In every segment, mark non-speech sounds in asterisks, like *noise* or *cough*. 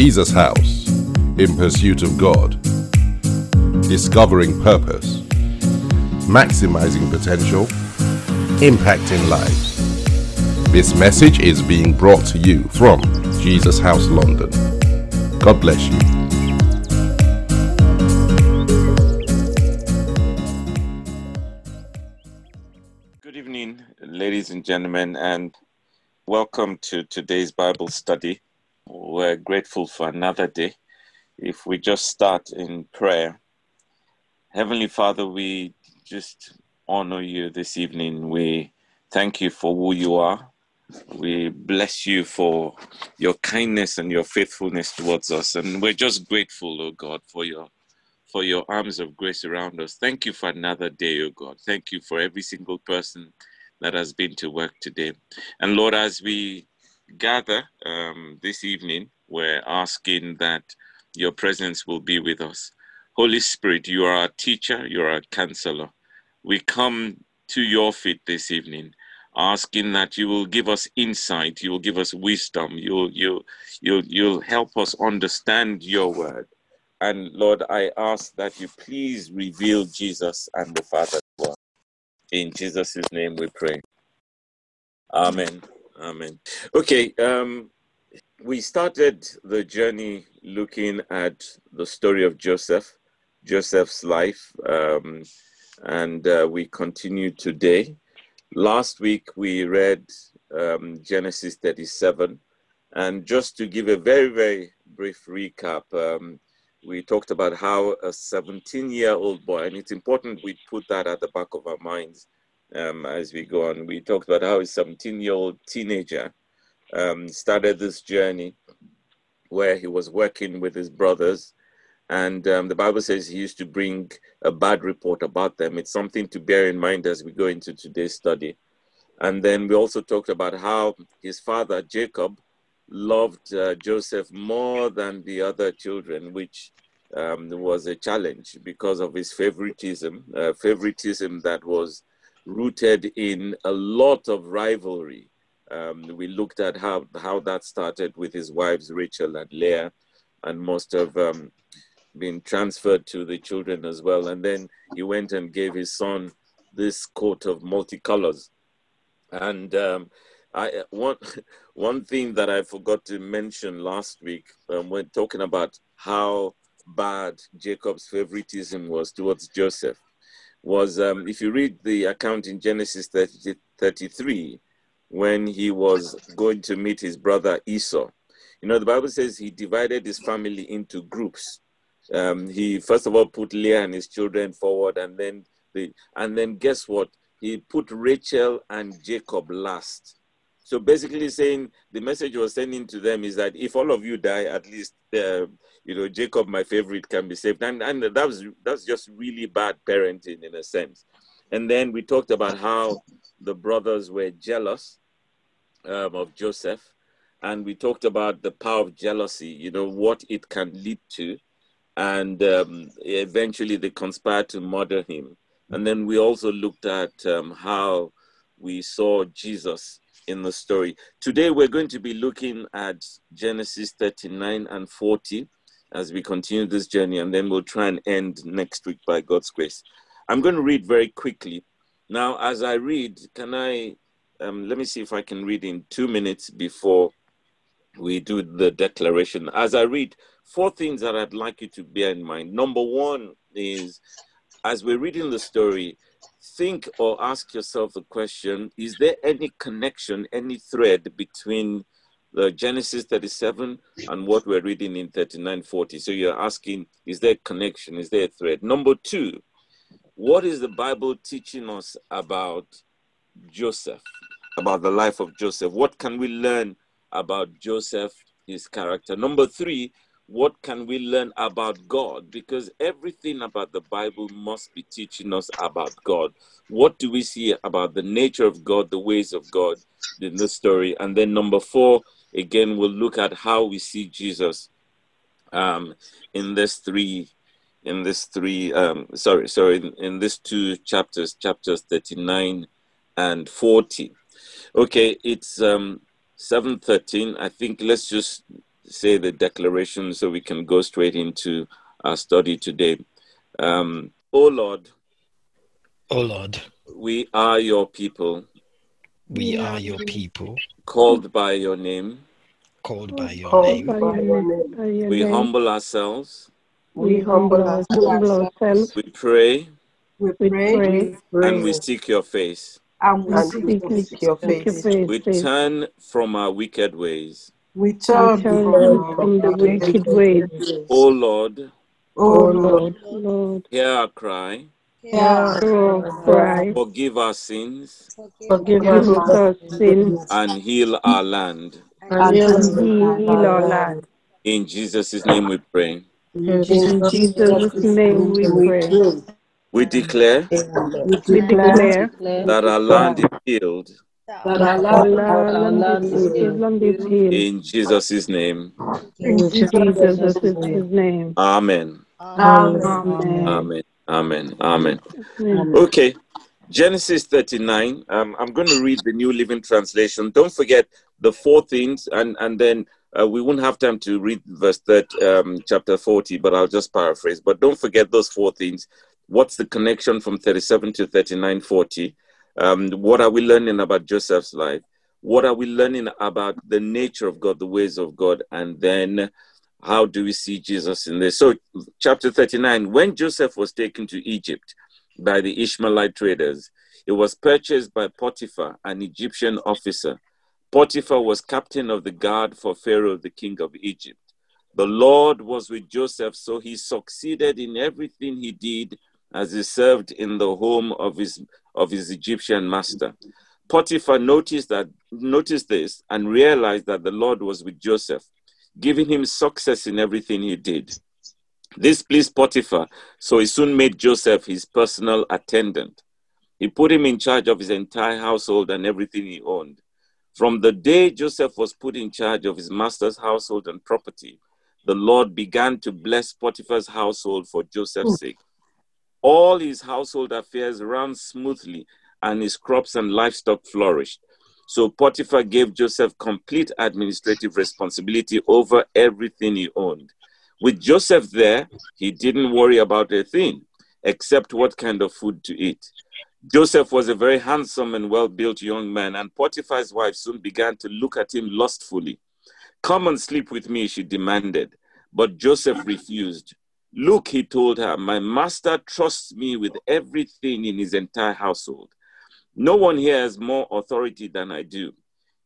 Jesus House in pursuit of God, discovering purpose, maximizing potential, impacting lives. This message is being brought to you from Jesus House London. God bless you. Good evening, ladies and gentlemen, and welcome to today's Bible study. We're grateful for another day. If we just start in prayer, Heavenly Father, we just honor you this evening. We thank you for who you are. We bless you for your kindness and your faithfulness towards us. And we're just grateful, oh God, for your for your arms of grace around us. Thank you for another day, oh God. Thank you for every single person that has been to work today. And Lord, as we gather um, this evening, we're asking that your presence will be with us. Holy Spirit, you are our teacher, you are our counselor. We come to your feet this evening, asking that you will give us insight, you will give us wisdom, you'll you'll, you'll you'll help us understand your word. And Lord, I ask that you please reveal Jesus and the Father to us. In Jesus' name we pray. Amen. Amen. Okay, um, we started the journey looking at the story of Joseph, Joseph's life, um, and uh, we continue today. Last week we read um, Genesis 37, and just to give a very, very brief recap, um, we talked about how a 17 year old boy, and it's important we put that at the back of our minds um, as we go on. We talked about how a 17 year old teenager um, started this journey where he was working with his brothers. And um, the Bible says he used to bring a bad report about them. It's something to bear in mind as we go into today's study. And then we also talked about how his father, Jacob, loved uh, Joseph more than the other children, which um, was a challenge because of his favoritism, uh, favoritism that was rooted in a lot of rivalry. Um, we looked at how, how that started with his wives, Rachel and Leah, and must have um, been transferred to the children as well. And then he went and gave his son this coat of multicolors. And um, I one *laughs* one thing that I forgot to mention last week um, when talking about how bad Jacob's favoritism was towards Joseph was um, if you read the account in Genesis 30, 33 when he was going to meet his brother Esau. You know, the Bible says he divided his family into groups. Um, he first of all put Leah and his children forward, and then the and then guess what? He put Rachel and Jacob last. So basically, saying the message was sending to them is that if all of you die, at least uh, you know Jacob, my favorite, can be saved. And and that was that's just really bad parenting in a sense. And then we talked about how the brothers were jealous um, of Joseph, and we talked about the power of jealousy. You know what it can lead to, and um, eventually they conspired to murder him. And then we also looked at um, how we saw Jesus in the story. Today, we're going to be looking at Genesis 39 and 40 as we continue this journey, and then we'll try and end next week by God's grace. I'm going to read very quickly. Now, as I read, can I, um, let me see if I can read in two minutes before we do the declaration. As I read, four things that I'd like you to bear in mind. Number one is as we're reading the story, think or ask yourself the question Is there any connection, any thread between the Genesis 37 and what we're reading in 3940? So you're asking, Is there a connection? Is there a thread? Number two, what is the Bible teaching us about Joseph, about the life of Joseph? What can we learn about Joseph, his character? Number three, what can we learn about God? Because everything about the Bible must be teaching us about God. What do we see about the nature of God, the ways of God in this story? And then number four, again, we'll look at how we see Jesus um, in this three, in this three, um, sorry, sorry, in, in these two chapters, chapters 39 and 40. Okay, it's um, 7.13. I think let's just say the declaration so we can go straight into our study today. Um, oh Lord, O Lord, we are your people, we are your people, called by your name. called by your Called name. by your name. We humble ourselves. We humble humble ourselves. ourselves, We pray We we pray pray, and we seek your face. and we and seek seek seek your seek face. We turn from our wicked ways. We We turn turn from from the our wicked ways. O oh, Lord, Oh O Lord, Lord, Lord, hear our cry. hear our cry, Forgive our sins forgive Forgive us us our sins, and heal our land. and and heal heal our land. In Jesus' name we pray. In In Jesus' Jesus' name we pray. We declare We We declare that our land is healed. That our our land land is our land is healed. In Jesus' name. in In Jesus' Jesus' name. Amen. Amen. Amen. Amen. Amen. Amen. Amen. Okay. Genesis 39. Um, I'm going to read the New Living Translation. Don't forget the four things, and, and then uh, we won't have time to read verse 30, um, chapter 40, but I'll just paraphrase. But don't forget those four things. What's the connection from 37 to 39, 40? Um, what are we learning about Joseph's life? What are we learning about the nature of God, the ways of God? And then how do we see Jesus in this? So, chapter 39 when Joseph was taken to Egypt by the Ishmaelite traders, it was purchased by Potiphar, an Egyptian officer. Potiphar was captain of the guard for Pharaoh, the king of Egypt. The Lord was with Joseph, so he succeeded in everything he did as he served in the home of his of his Egyptian master. Potiphar noticed that noticed this and realized that the Lord was with Joseph, giving him success in everything he did. This pleased Potiphar, so he soon made Joseph his personal attendant. He put him in charge of his entire household and everything he owned. From the day Joseph was put in charge of his master's household and property, the Lord began to bless Potiphar's household for Joseph's hmm. sake. All his household affairs ran smoothly, and his crops and livestock flourished. So Potiphar gave Joseph complete administrative responsibility over everything he owned. With Joseph there, he didn't worry about a thing except what kind of food to eat. Joseph was a very handsome and well built young man, and Potiphar's wife soon began to look at him lustfully. Come and sleep with me, she demanded. But Joseph refused. Look, he told her, my master trusts me with everything in his entire household. No one here has more authority than I do.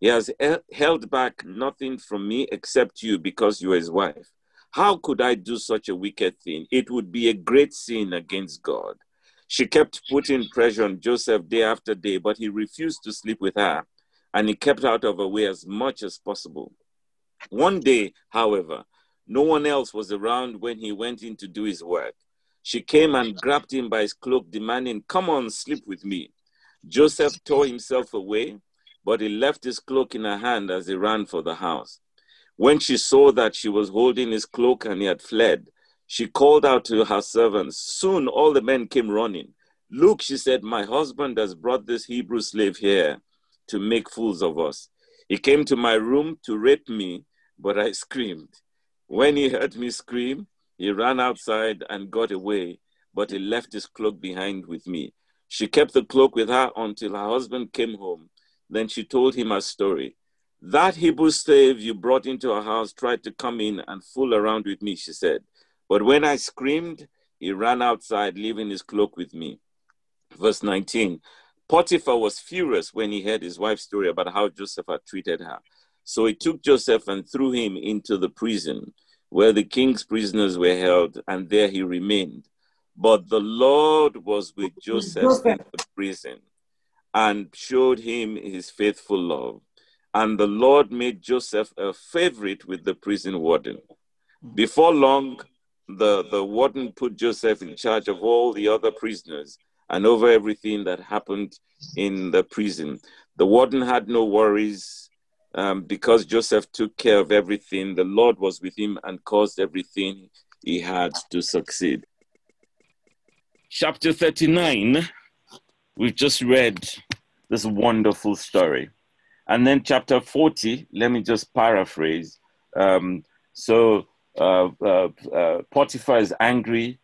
He has he- held back nothing from me except you because you are his wife. How could I do such a wicked thing? It would be a great sin against God. She kept putting pressure on Joseph day after day, but he refused to sleep with her, and he kept out of her way as much as possible. One day, however, no one else was around when he went in to do his work. She came and grabbed him by his cloak, demanding, Come on, sleep with me. Joseph tore himself away, but he left his cloak in her hand as he ran for the house. When she saw that she was holding his cloak and he had fled, she called out to her servants. Soon all the men came running. Look, she said, my husband has brought this Hebrew slave here to make fools of us. He came to my room to rape me, but I screamed. When he heard me scream, he ran outside and got away, but he left his cloak behind with me. She kept the cloak with her until her husband came home. Then she told him her story. That Hebrew slave you brought into our house tried to come in and fool around with me, she said. But when I screamed, he ran outside, leaving his cloak with me. Verse 19 Potiphar was furious when he heard his wife's story about how Joseph had treated her. So he took Joseph and threw him into the prison where the king's prisoners were held, and there he remained. But the Lord was with Joseph in the prison and showed him his faithful love. And the Lord made Joseph a favorite with the prison warden. Mm. Before long, the, the warden put Joseph in charge of all the other prisoners and over everything that happened in the prison. The warden had no worries um, because Joseph took care of everything. The Lord was with him and caused everything he had to succeed. Chapter 39, we've just read this wonderful story. And then chapter 40, let me just paraphrase. Um, So uh, uh, uh, Potiphar is angry,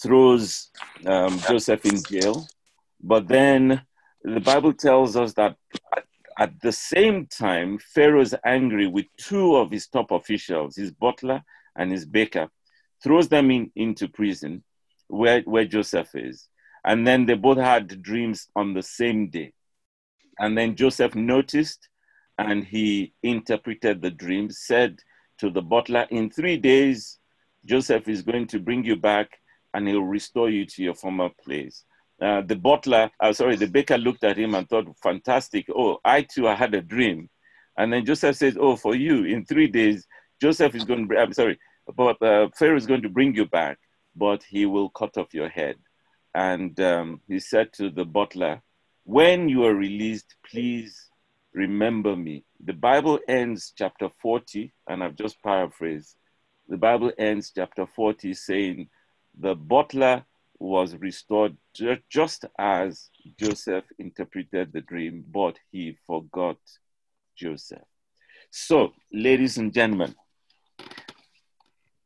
throws um, Joseph in jail. But then the Bible tells us that at, the same time, Pharaoh is angry with two of his top officials, his butler and his baker, throws them in, into prison where, where Joseph is. And then they both had dreams on the same day. And then Joseph noticed and he interpreted the dream, said to the butler, In three days, Joseph is going to bring you back and he'll restore you to your former place. Uh, the butler, uh, sorry, the baker looked at him and thought, Fantastic. Oh, I too, I had a dream. And then Joseph says, Oh, for you, in three days, Joseph is going to, I'm sorry, but uh, Pharaoh is going to bring you back, but he will cut off your head. And um, he said to the butler, When you are released, please remember me. The Bible ends chapter 40, and I've just paraphrased. The Bible ends chapter 40 saying, The butler was restored ju- just as Joseph interpreted the dream, but he forgot Joseph. So, ladies and gentlemen,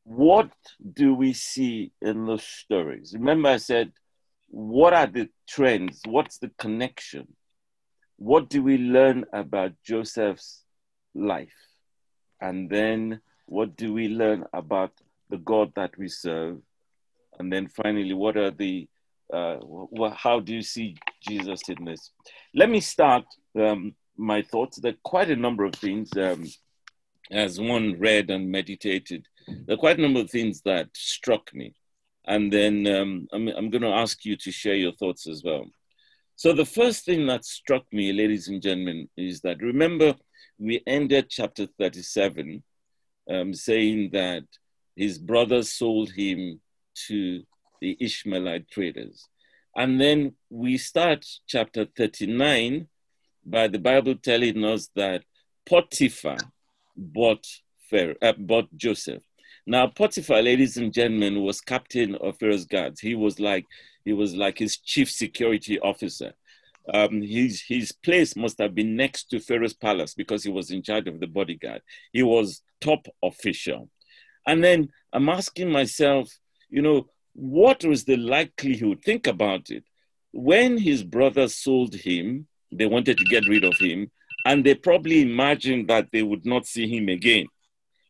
what do we see in those stories? Remember, I said, what are the trends? What's the connection? What do we learn about Joseph's life? And then what do we learn about the God that we serve? And then finally, what are the, uh, wh- how do you see Jesus in this? Let me start um, my thoughts. There are quite a number of things, um, as one read and meditated, there are quite a number of things that struck me. And then um, I'm, I'm going to ask you to share your thoughts as well. So, the first thing that struck me, ladies and gentlemen, is that remember we ended chapter 37 um, saying that his brothers sold him to the Ishmaelite traders. And then we start chapter 39 by the Bible telling us that Potiphar bought, Pharaoh, uh, bought Joseph. Now, Potiphar, ladies and gentlemen, was captain of Pharaoh's guards. He was like he was like his chief security officer. Um, his his place must have been next to Pharaoh's palace because he was in charge of the bodyguard. He was top official. And then I'm asking myself, you know, what was the likelihood? Think about it. When his brothers sold him, they wanted to get rid of him, and they probably imagined that they would not see him again.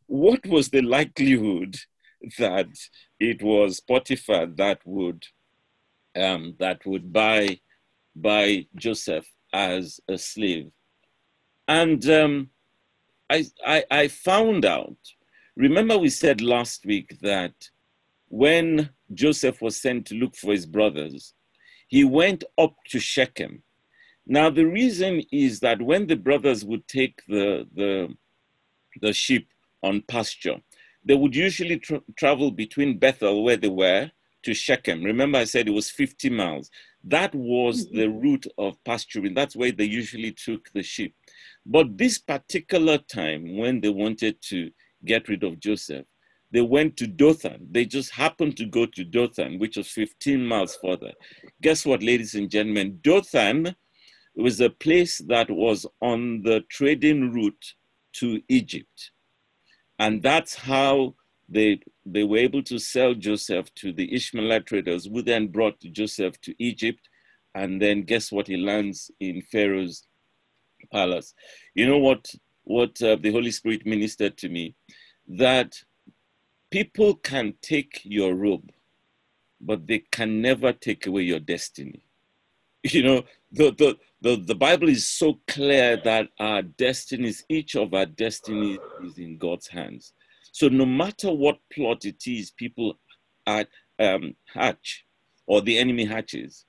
What was the likelihood *laughs* that it was Potiphar that would um, that would buy buy Joseph as a slave? And um, I, I I found out. Remember, we said last week that when Joseph was sent to look for his brothers, he went up to Shechem. Now, the reason is that when the brothers would take the, the, the sheep on pasture, they would usually tra- travel between Bethel, where they were, to Shechem. Remember, I said it was 50 miles. That was mm-hmm. the route of pasturing. That's where they usually took the sheep. But this particular time, when they wanted to get rid of Joseph, they went to Dothan. They just happened to go to Dothan, which was 15 miles further. Guess what, ladies and gentlemen? Dothan was a place that was on the trading route to Egypt. And that's how they, they were able to sell Joseph to the Ishmaelite traders, who then brought Joseph to Egypt. And then guess what? He lands in Pharaoh's palace. You know what, what uh, the Holy Spirit ministered to me? That people can take your robe, but they can never take away your destiny. *laughs* You know, the, the, the, the Bible is so clear that our destinies, each of our destinies is in God's hands. So no matter what plot it is people at, um, hatch or the enemy hatches,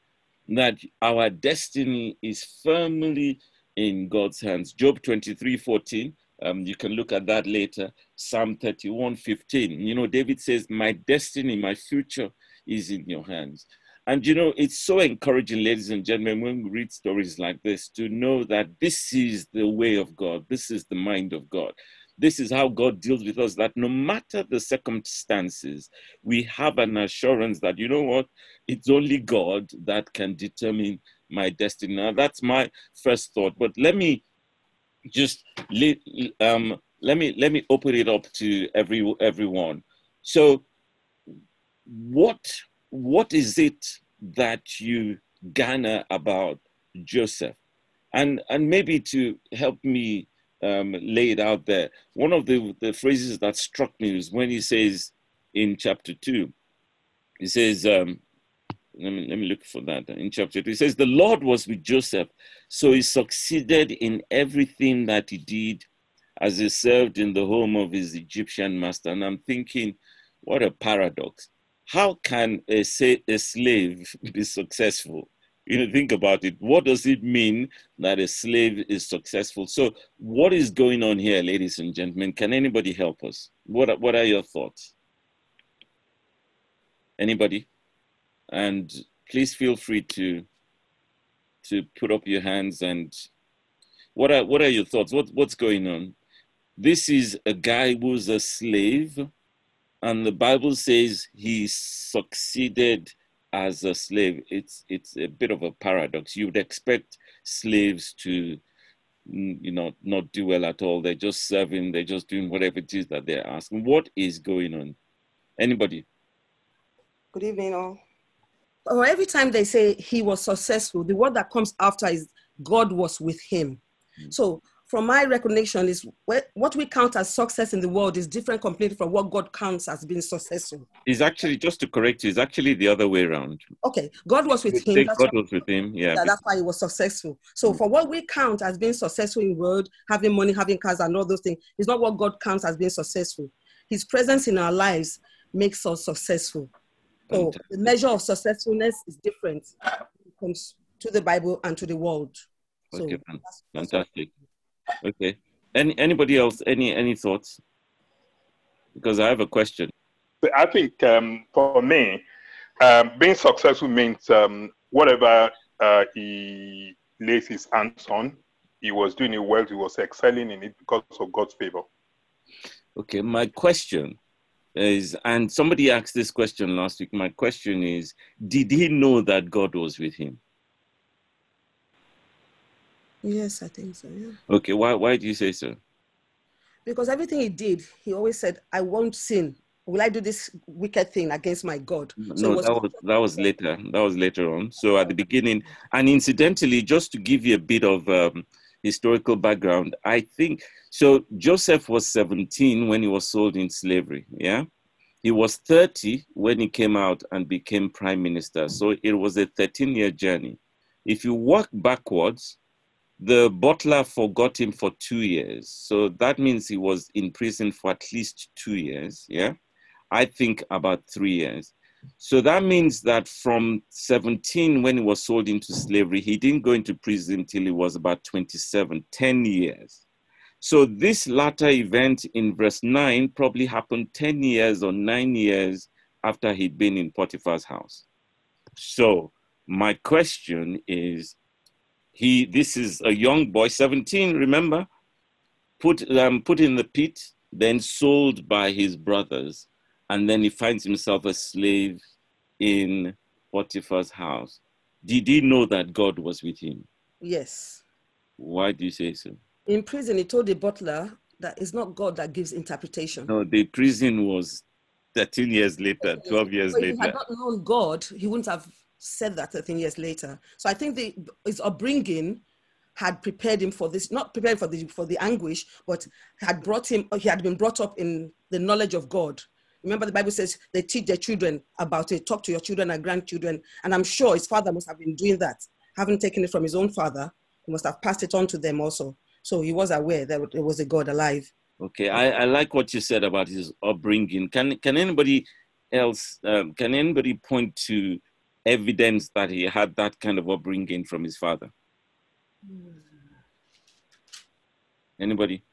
that our destiny is firmly in God's hands. Job 23 14, um, you can look at that later. Psalm 31 15. You know, David says, My destiny, my future is in your hands. And you know, it's so encouraging, ladies and gentlemen, when we read stories like this, to know that this is the way of God, this is the mind of God. This is how God deals with us, that no matter the circumstances, we have an assurance that, you know what, it's only God that can determine my destiny. Now, that's my first thought. But let me just um, let me let me open it up to every everyone. So, what what is it that you garner about Joseph, and and maybe to help me um, lay it out there. One of the the phrases that struck me is when he says in chapter two, he says. Um, let me, let me look for that in chapter 2. It says, The Lord was with Joseph, so he succeeded in everything that he did as he served in the home of his Egyptian master. And I'm thinking, what a paradox. How can a, a slave be successful? You know, think about it. What does it mean that a slave is successful? So, what is going on here, ladies and gentlemen? Can anybody help us? What, what are your thoughts? Anybody? And please feel free to to put up your hands and what are what are your thoughts? What what's going on? This is a guy who's a slave and the bible says he succeeded as a slave. It's it's a bit of a paradox. You would expect slaves to you know not do well at all. They're just serving they're just doing whatever it is that they're asking. What is going on? Anybody? Good evening, all. Or every time they say he was successful, the word that comes after is God was with him. Mm. So, from my recognition, is what we count as success in the world is different completely from what God counts as being successful. Is actually just to correct you. It's actually the other way around. Okay, God was with him. God was with him. Yeah. Yeah, that's why he was successful. So mm. for what we count as being successful in world, having money, having cars, and all those things, is not what God counts as being successful. His presence in our lives makes us successful. So the measure of successfulness is different when it comes to the Bible and to the world. So Okay, fan- that's- that's fantastic. Okay. Any anybody else? Any any thoughts? Because I have a question. I think um, for me, um, being successful means um, whatever uh, he lays his hands on, he was doing it well, he was excelling in it because of God's favor. Okay, my question is, and somebody asked this question last week. My question is, did he know that God was with him? Yes, I think so. Yeah. Okay, why why do you say so? Because everything he did, he always said, I won't sin. Will I do this wicked thing against my God? So no, that was that was later. That was later on. So at the beginning, and incidentally, just to give you a bit of um, historical background, I think so. Joseph was 17 when he was sold in slavery. Yeah, he was 30 when he came out and became prime minister. So it was a 13-year journey. If you work backwards, the butler forgot him for two years. So that means he was in prison for at least two years. Yeah. I think about three years. So that means that from 17, when he was sold into slavery, he didn't go into prison till he was about 27, 10 years. So this latter event in verse 9 probably happened 10 years or nine years after he'd been in Potiphar's house. So my question is, he this is a young boy, 17, remember? Put um, put in the pit, then sold by his brothers and then he finds himself a slave in Potiphar's house. Did he know that God was with him? Yes. Why do you say so? In prison, he told the butler that it's not God that gives interpretation. No, the prison was 13 years later, 12 years later. if he had not known God, he wouldn't have said that 13 years later. So I think the, his upbringing had prepared him for this, not prepared for the for the anguish, but had brought him. He had been brought up in the knowledge of God. Remember, the Bible says they teach their children about it. Talk to your children and grandchildren, and I'm sure his father must have been doing that. Having taken it from his own father, he must have passed it on to them also. So he was aware that there was a God alive. Okay, I, I like what you said about his upbringing. Can can anybody else um, can anybody point to evidence that he had that kind of upbringing from his father? Anybody?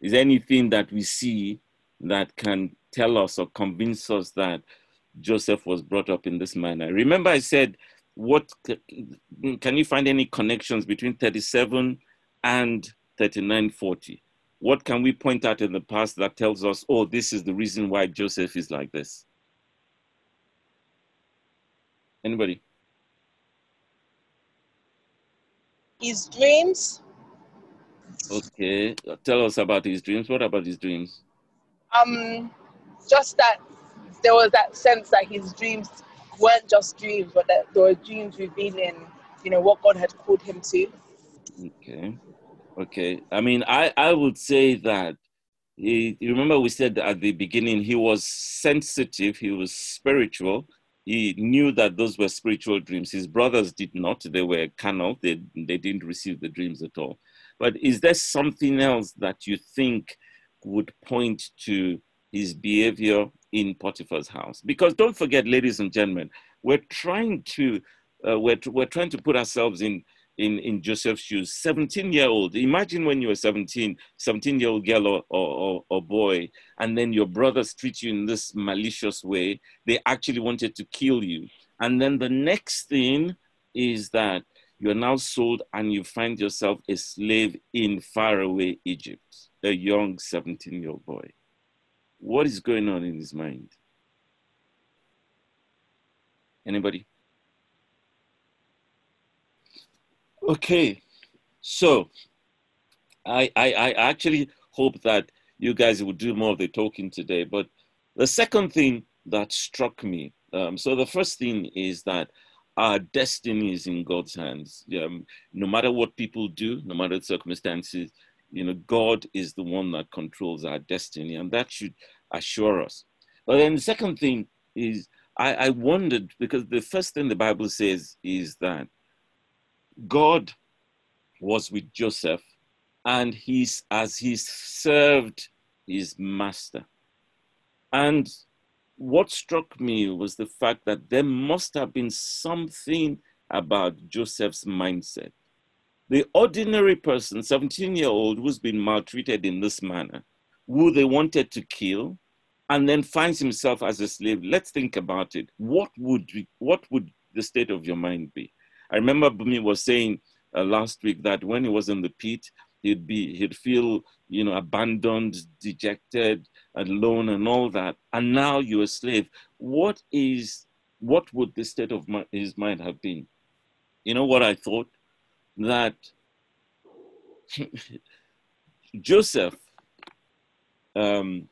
Is anything that we see that can tell us or convince us that Joseph was brought up in this manner? Remember, I said, what can you find any connections between 37 and 3940? What can we point out in the past that tells us, oh, this is the reason why Joseph is like this? Anybody? his dreams Okay, tell us about his dreams. What about his dreams? Um, just that there was that sense that his dreams weren't just dreams, but that there were dreams revealing, you know, what God had called him to. Okay, okay. I mean, I I would say that he. You remember we said at the beginning he was sensitive. He was spiritual. He knew that those were spiritual dreams. His brothers did not. They were carnal. They they didn't receive the dreams at all. But is there something else that you think would point to his behavior in Potiphar's house? Because don't forget, ladies and gentlemen, we're trying to uh, we're, we're trying to put ourselves in in, in Joseph's shoes. 17 year old. Imagine when you were 17, 17 year old girl or, or, or boy, and then your brothers treat you in this malicious way. They actually wanted to kill you. And then the next thing is that you are now sold and you find yourself a slave in faraway Egypt, a young 17 year old boy. What is going on in his mind? Anybody? Okay, so I, I, I actually hope that you guys will do more of the talking today. But the second thing that struck me um, so the first thing is that our destiny is in God's hands. Um, no matter what people do, no matter the circumstances, you know, God is the one that controls our destiny, and that should assure us. But then the second thing is, I, I wondered because the first thing the Bible says is that God was with Joseph, and he's as he served his master. And what struck me was the fact that there must have been something about Joseph's mindset. The ordinary person, 17 year old, who's been maltreated in this manner, who they wanted to kill, and then finds himself as a slave. Let's think about it. What would, what would the state of your mind be? I remember Bumi was saying uh, last week that when he was in the pit, he'd be he'd feel you know abandoned dejected alone and all that and now you're a slave what is what would the state of my, his mind have been you know what i thought that joseph um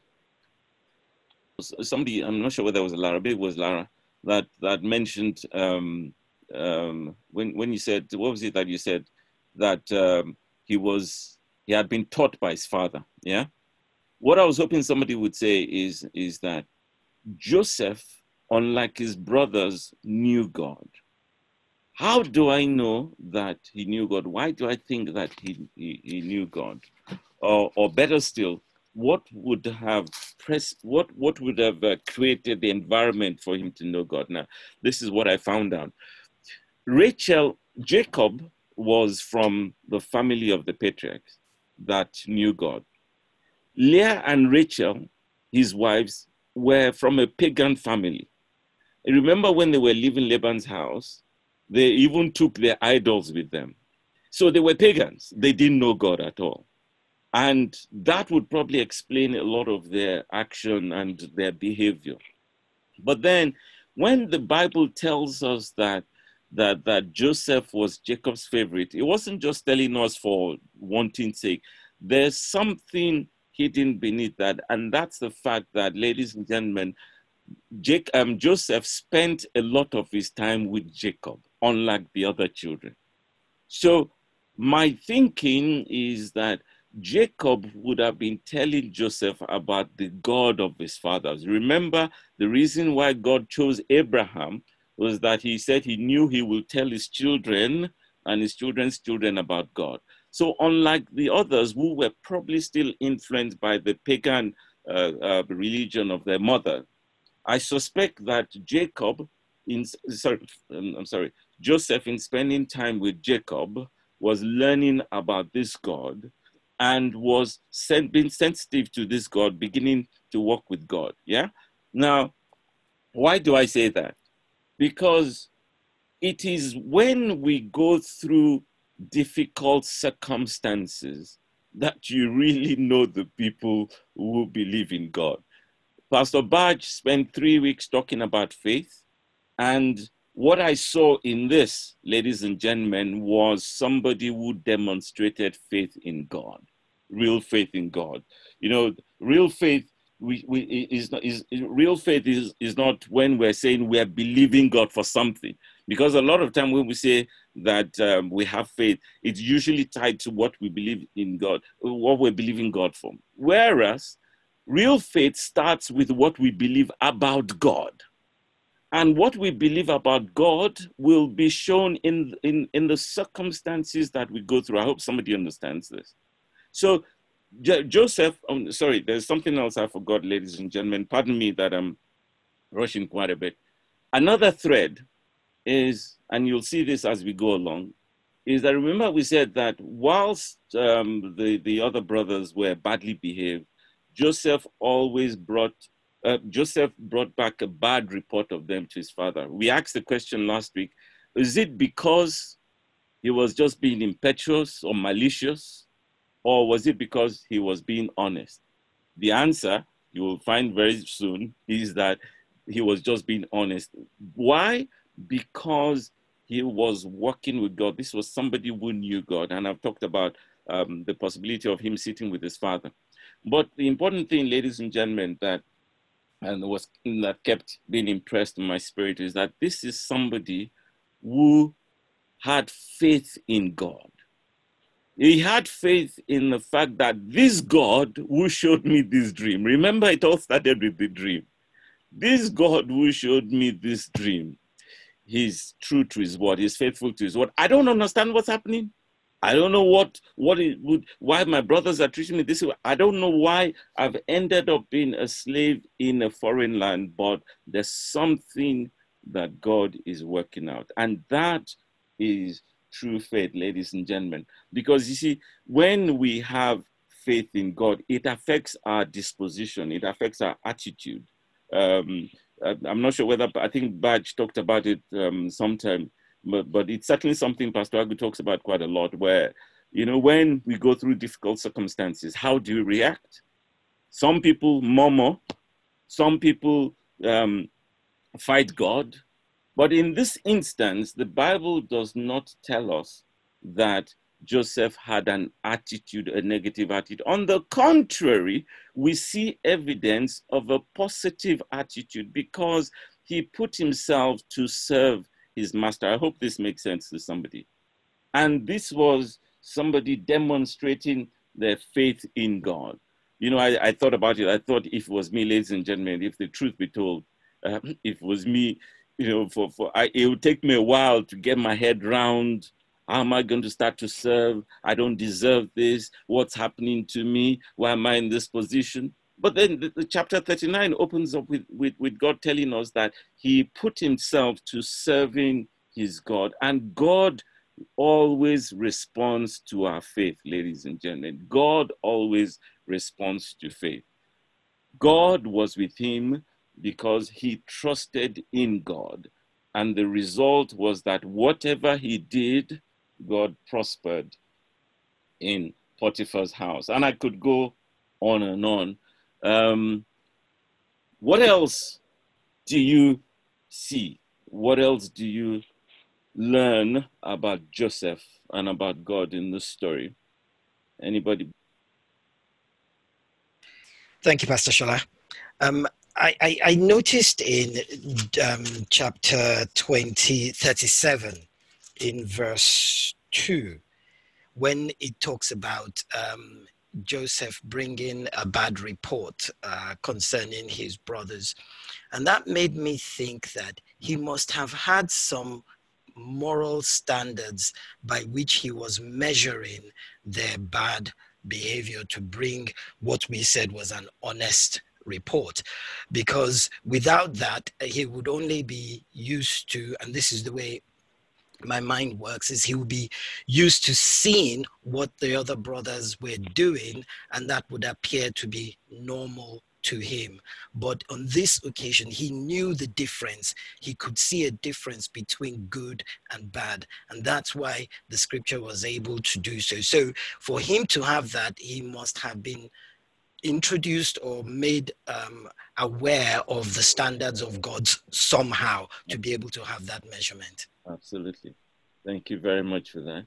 somebody i'm not sure whether it was lara maybe it was lara that that mentioned um um when when you said what was it that you said? That um he was he had been taught by his father yeah? What i was hoping somebody would say is is that joseph unlike his brothers knew god how do i know that he knew god? Why do i think that he he, he knew god? Or or better still what would have pressed what what would have uh, created the environment for him to know god? Now this is what i found out. Rachel jacob was from the family of the patriarchs that knew God. Leah and Rachel, his wives, were from a pagan family. remember when they were leaving Laban's house, they even took their idols with them. So they were pagans. They didn't know God at all. And that would probably explain a lot of their action and their behavior. But then, when the Bible tells us that that, that Joseph was Jacob's favorite, it wasn't just telling us for wanting sake. There's something hidden beneath that, and that's the fact that, ladies and gentlemen, Jake, um, Joseph spent a lot of his time with Jacob, unlike the other children. So, my thinking is that Jacob would have been telling Joseph about the God of his fathers. Remember, the reason why God chose Abraham was that he said he knew he will tell his children and his children's children about God. So, unlike the others who were probably still influenced by the pagan uh, uh, religion of their mother, I suspect that Jacob, in sorry, um, I'm sorry, Joseph, in spending time with Jacob, was learning about this God and was sen- being sensitive to this God, beginning to walk with God. Yeah. Now, why do I say that? because it is when we go through difficult circumstances that you really know the people who believe in God. Pastor Badge spent three weeks talking about faith, and what I saw in this, ladies and gentlemen, was somebody who demonstrated faith in God, real faith in God. You know, real faith we, we is not is real faith is is not when we're saying we're believing God for something. Because a lot of time when we say that um, we have faith it's usually tied to what we believe in God what we're believing God for. Whereas real faith starts with what we believe about God and what we believe about God will be shown in in in the circumstances that we go through I hope somebody understands this so Jo- Joseph, um, sorry, there's something else I forgot, ladies and gentlemen. Pardon me that I'm rushing quite a bit. Another thread is, and you'll see this as we go along, is that remember we said that whilst um, the, the other brothers were badly behaved, Joseph always brought uh, Joseph brought back a bad report of them to his father. We asked the question last week: Is it because he was just being impetuous or malicious? or was it because he was being honest? The answer you will find very soon is that he was just being honest. Why? Because he was working with God. This was somebody who knew God. And I've talked about um, the possibility of him sitting with his father. But the important thing, ladies and gentlemen, that and was that kept being impressed in my spirit is that this is somebody who had faith in God. He had faith in the fact that this God who showed me this dream, remember, it all started with the dream. This God who showed me this dream, he's true to his word, he's faithful to his word. I don't understand what's happening. I don't know what what it would why my brothers are treating me this way. I don't know why I've ended up being a slave in a foreign land, but there's something that God is working out. And that is true faith, ladies and gentlemen. Because you see, when we have faith in God, it affects our disposition, it affects our attitude. Um, I'm not sure whether, I think Badge talked about it um, sometime, but, but it's certainly something Pastor Agu talks about quite a lot where, you know, when we go through difficult circumstances, how do you react? Some people murmur, some people um, fight God, but in this instance, the Bible does not tell us that Joseph had an attitude, a negative attitude. On the contrary, we see evidence of a positive attitude because he put himself to serve his master. I hope this makes sense to somebody. And this was somebody demonstrating their faith in God. You know, I, I thought about it. I thought if it was me, ladies and gentlemen, if the truth be told, uh, *laughs* if it was me, you know, for, for I, it would take me a while to get my head round. How am I going to start to serve? I don't deserve this. What's happening to me? Why am I in this position? But then the, the chapter 39 opens up with, with, with God telling us that he put himself to serving his God. And God always responds to our faith, ladies and gentlemen. God always responds to faith. God was with him because he trusted in God. And the result was that whatever he did, God prospered in Potiphar's house. And I could go on and on. Um, what else do you see? What else do you learn about Joseph and about God in this story? Anybody? Thank you, Pastor Shola. Um, I, I, I noticed in um, chapter 20, 37, in verse 2, when it talks about um, Joseph bringing a bad report uh, concerning his brothers. And that made me think that he must have had some moral standards by which he was measuring their bad behavior to bring what we said was an honest report because without that he would only be used to and this is the way my mind works is he would be used to seeing what the other brothers were doing and that would appear to be normal to him. But on this occasion he knew the difference. He could see a difference between good and bad and that's why the scripture was able to do so. So for him to have that he must have been introduced or made um, aware of the standards of God's somehow to be able to have that measurement. Absolutely. Thank you very much for that.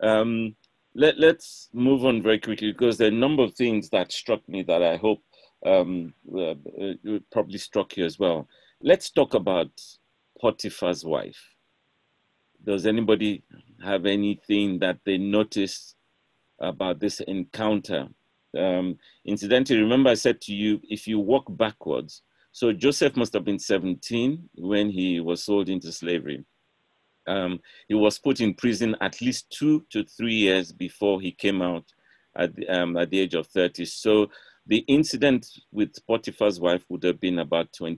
Um, let, let's move on very quickly because there are a number of things that struck me that I hope um, uh, uh, probably struck you as well. Let's talk about Potiphar's wife. Does anybody have anything that they noticed about this encounter? Um, incidentally, remember I said to you, if you walk backwards, so Joseph must have been 17 when he was sold into slavery. Um, he was put in prison at least two to three years before he came out at the, um, at the age of 30. So the incident with Potiphar's wife would have been about 20,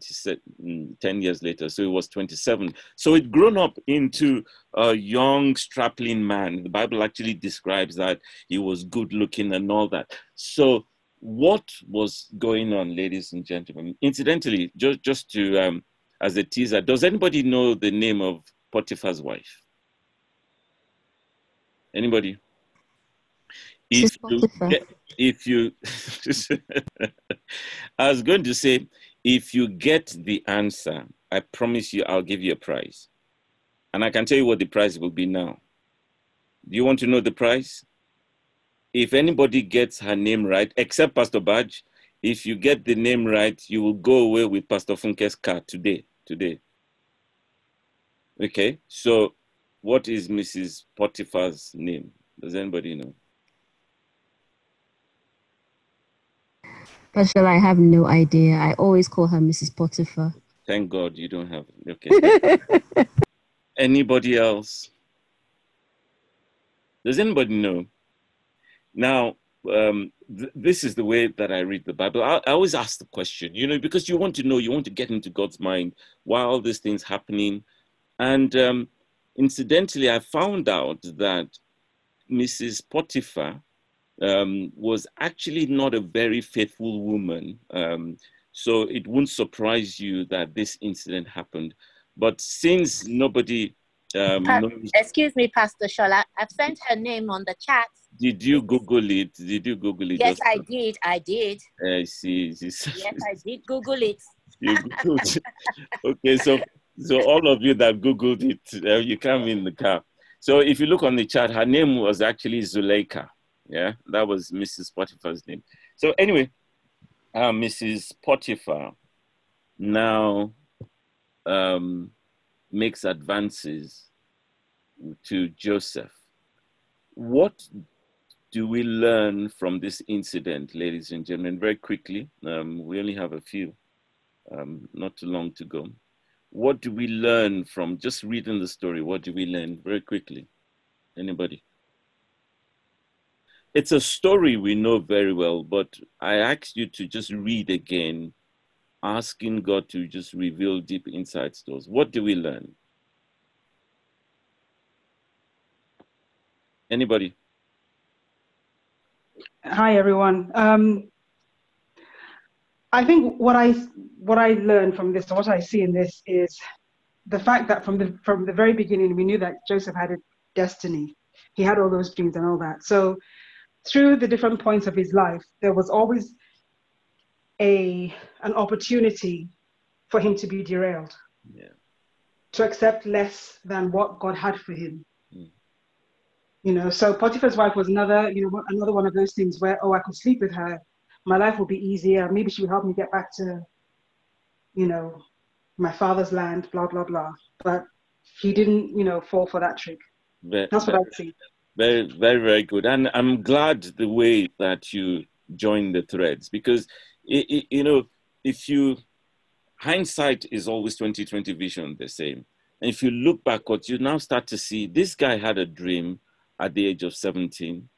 mm, 10 years later. So he was 27. So he'd grown up into a young, strapping man. The Bible actually describes that he was good looking and all that. So what was going on, ladies and gentlemen? Incidentally, just, just to, um, as a teaser, does anybody know the name of Potiphar's wife? Anybody? If you, get, if you *laughs* I was going to say, if you get the answer, I promise you I'll give you a prize. And I can tell you what the prize will be now. Do you want to know the prize? If anybody gets her name right, except Pastor Badge, if you get the name right, you will go away with Pastor Funke's car today. Today. Okay, so what is Mrs. Potiphar's name? Does anybody know? Pastor, I have no idea. I always call her Mrs. Potiphar. Thank God you don't have. Okay. *laughs* anybody else? Does anybody know? Now, um, th- this is the way that I read the Bible. I, I, always ask the question, you know, because you want to know, you want to get into God's mind while all these things happening. And um, incidentally, I found out that Mrs. Potiphar um, was actually not a very faithful woman. Um, so it wouldn't surprise you that this incident happened. But since nobody um, pa- knows, excuse me, Pastor Shola, I've sent her name on the chat. Did you Google it? Did you Google it? Yes, I did. I did. I see. *laughs* Yes, I did Google it. You Googled. *laughs* okay, so so all of you that Googled it, uh, you come in the car. So if you look on the chat, her name was actually Zuleika. Yeah, that was Mrs. Potiphar's name. So anyway, uh, Mrs. Potiphar now um, makes advances to Joseph. What do we learn from this incident, ladies and gentlemen? Very quickly, um, we only have a few, um, not too long to go. What do we learn from just reading the story? What do we learn very quickly? Anybody? It's a story we know very well, but I ask you to just read again, asking God to just reveal deep insights to us. What do we learn? Anybody? Hi everyone. Um, I think what I what I learned from this, what I see in this, is the fact that from the from the very beginning we knew that Joseph had a destiny. He had all those dreams and all that. So through the different points of his life, there was always a an opportunity for him to be derailed. Yeah. To accept less than what God had for him. Mm. You know, so Potiphar's wife was another, you know, another one of those things where, oh, I could sleep with her, my life will be easier. Maybe she will help me get back to, you know, my father's land, blah blah blah. But he didn't, you know, fall for that trick. Very, That's what I see. Very, very, very good. And I'm glad the way that you join the threads because, it, it, you know, if you, hindsight is always 2020 vision, the same. And if you look backwards, you now start to see this guy had a dream at the age of 17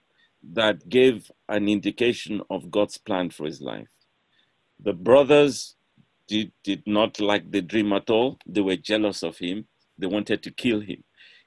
that gave an indication of God's plan for his life. The brothers did, did not like the dream at all. They were jealous of him. They wanted to kill him.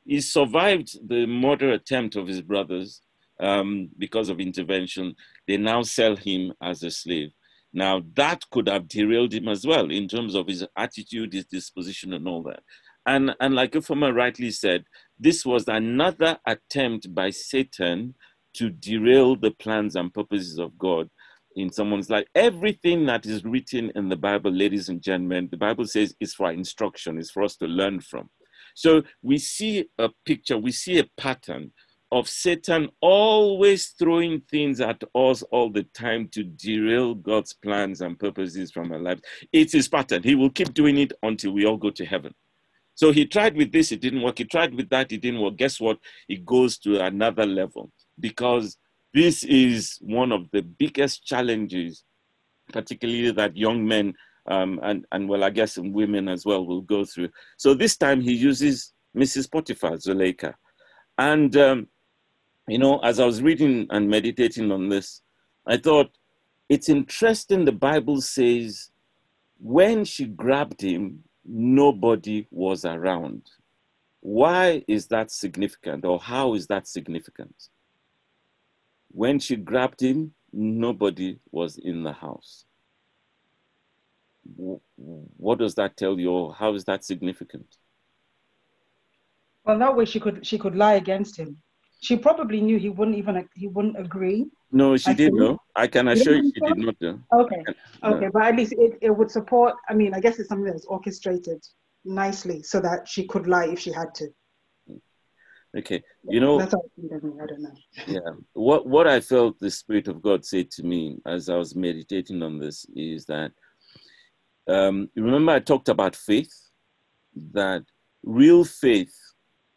He survived the murder attempt of his brothers um, because of intervention. They now sell him as a slave. Now, that could have derailed him as well in terms of his attitude, his disposition, and all that. And, and like Ifoma rightly said, this was another attempt by Satan to derail the plans and purposes of God. in someone's life. Everything that is written in the Bible, ladies and gentlemen, the Bible says is for instruction, is for us to learn from. So we see a picture, we see a pattern of Satan always throwing things at us all the time to derail God's plans and purposes from our lives. It's his pattern. He will keep doing it until we all go to heaven. So he tried with this, it didn't work. He tried with that, it didn't work. Guess what? It goes to another level because this is one of the biggest challenges, particularly that young men um, and, and, well, I guess women as well will go through. So this time he uses Mrs. Potiphar, Zuleika. And, um, you know, as I was reading and meditating on this, I thought it's interesting the Bible says when she grabbed him, nobody was around. Why is that significant, or how is that significant? When she grabbed him, nobody was in the house. What does that tell you, or how is that significant? Well, that way she could she could lie against him. She probably knew he wouldn't even he wouldn't agree. No, she I did know. I can assure you she so? did not know. Okay, No. Uh, okay, but at least it, it would support. I mean, I guess it's something that's orchestrated nicely so that she could lie if she had to. Okay, you know, I think, I don't know. *laughs* yeah what what i felt the spirit of god said to me as i was meditating on this is that um remember i talked about faith? That real faith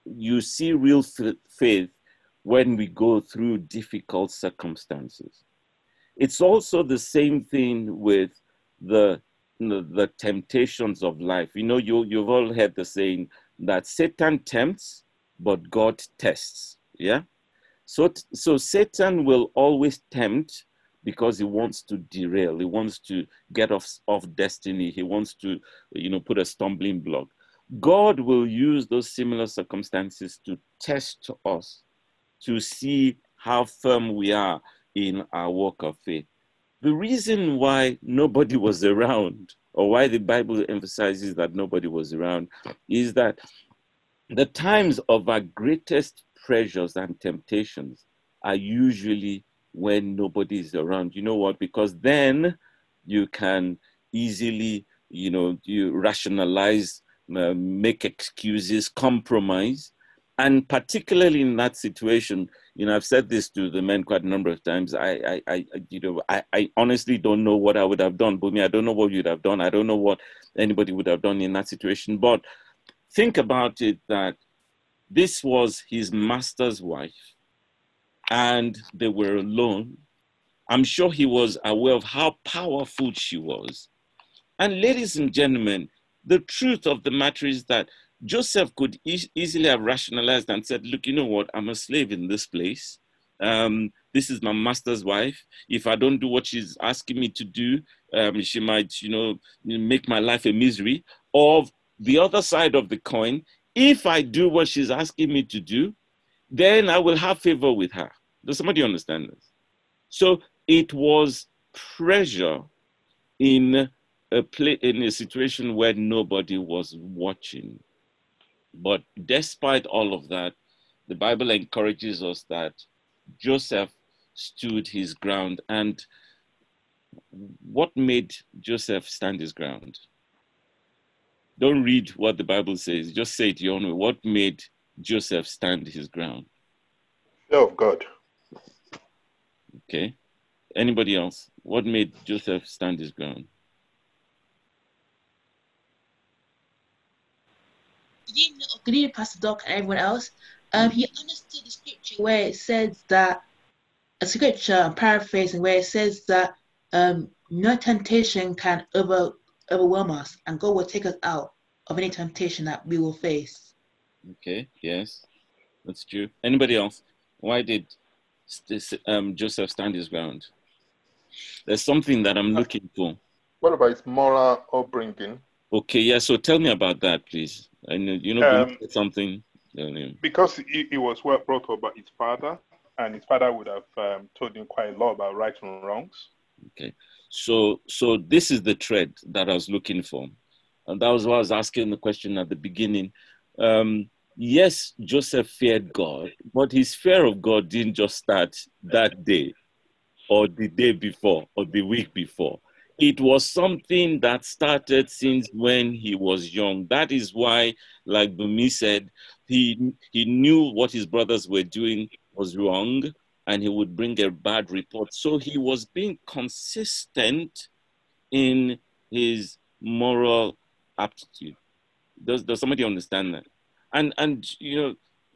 you see real f- faith when we go through difficult circumstances. It's also the same thing with the the, temptations of life. You know you you've all heard the saying that satan tempts but god tests yeah? So, so Satan will always tempt because he wants to derail. He wants to get off off destiny. He wants to, you know, put a stumbling block. God will use those similar circumstances to test us, to see how firm we are in our walk of faith. The reason why nobody was around, or why the Bible emphasizes that nobody was around, is that the times of our greatest pressures and temptations are usually when nobody is around. You know what? Because then you can easily, you know, you rationalize, uh, make excuses, compromise. And particularly in that situation, you know, I've said this to the men quite a number of times. I, I, I you know, I, I honestly don't know what I would have done. Bumi, I don't know what you'd have done. I don't know what anybody would have done in that situation. But think about it that this was his master's wife and they were alone. I'm sure he was aware of how powerful she was. And ladies and gentlemen, the truth of the matter is that Joseph could e- easily have rationalized and said, Look, you know what? I'm a slave in this place. Um, this is my master's wife. If I don't do what she's asking me to do, um, she might, you know, make my life a misery. Or the other side of the coin, if I do what she's asking me to do, then I will have favor with her. Does somebody understand this? So it was pressure in a play, in a situation where nobody was watching. But despite all of that, the Bible encourages us that Joseph stood his ground. And what made Joseph stand his ground? Don't read what the Bible says, just say it your own way. What made Joseph stand his ground? Fear of God. Okay. Anybody else? What made Joseph stand his ground? Good evening, good evening, Pastor Doc and everyone else. Um, he understood the scripture where it says that a scripture, I'm paraphrasing, where it says that um, no temptation can over overwhelm us, and God will take us out of any temptation that we will face. Okay, yes, that's true. Anybody else? Why did um, Joseph stand his ground? There's something that I'm looking for. What about his moral upbringing? Okay, yeah. So tell me about that, please. I know you know Um, something. um, Because he, he was well brought up by his father, and his father would have um, told him quite a lot about right and wrongs. Okay, so so this is the thread that I was looking for, and that was why I was asking the question at the beginning. Um, yes, Joseph feared God, but his fear of God didn't just start that day. or the day before or the week before. It was something that started since when he was young. That is why, like Bumi said, he, he knew what his brothers were doing was wrong and he would bring a bad report. So he was being consistent in his moral aptitude. Does, does somebody understand that? And, and, you know,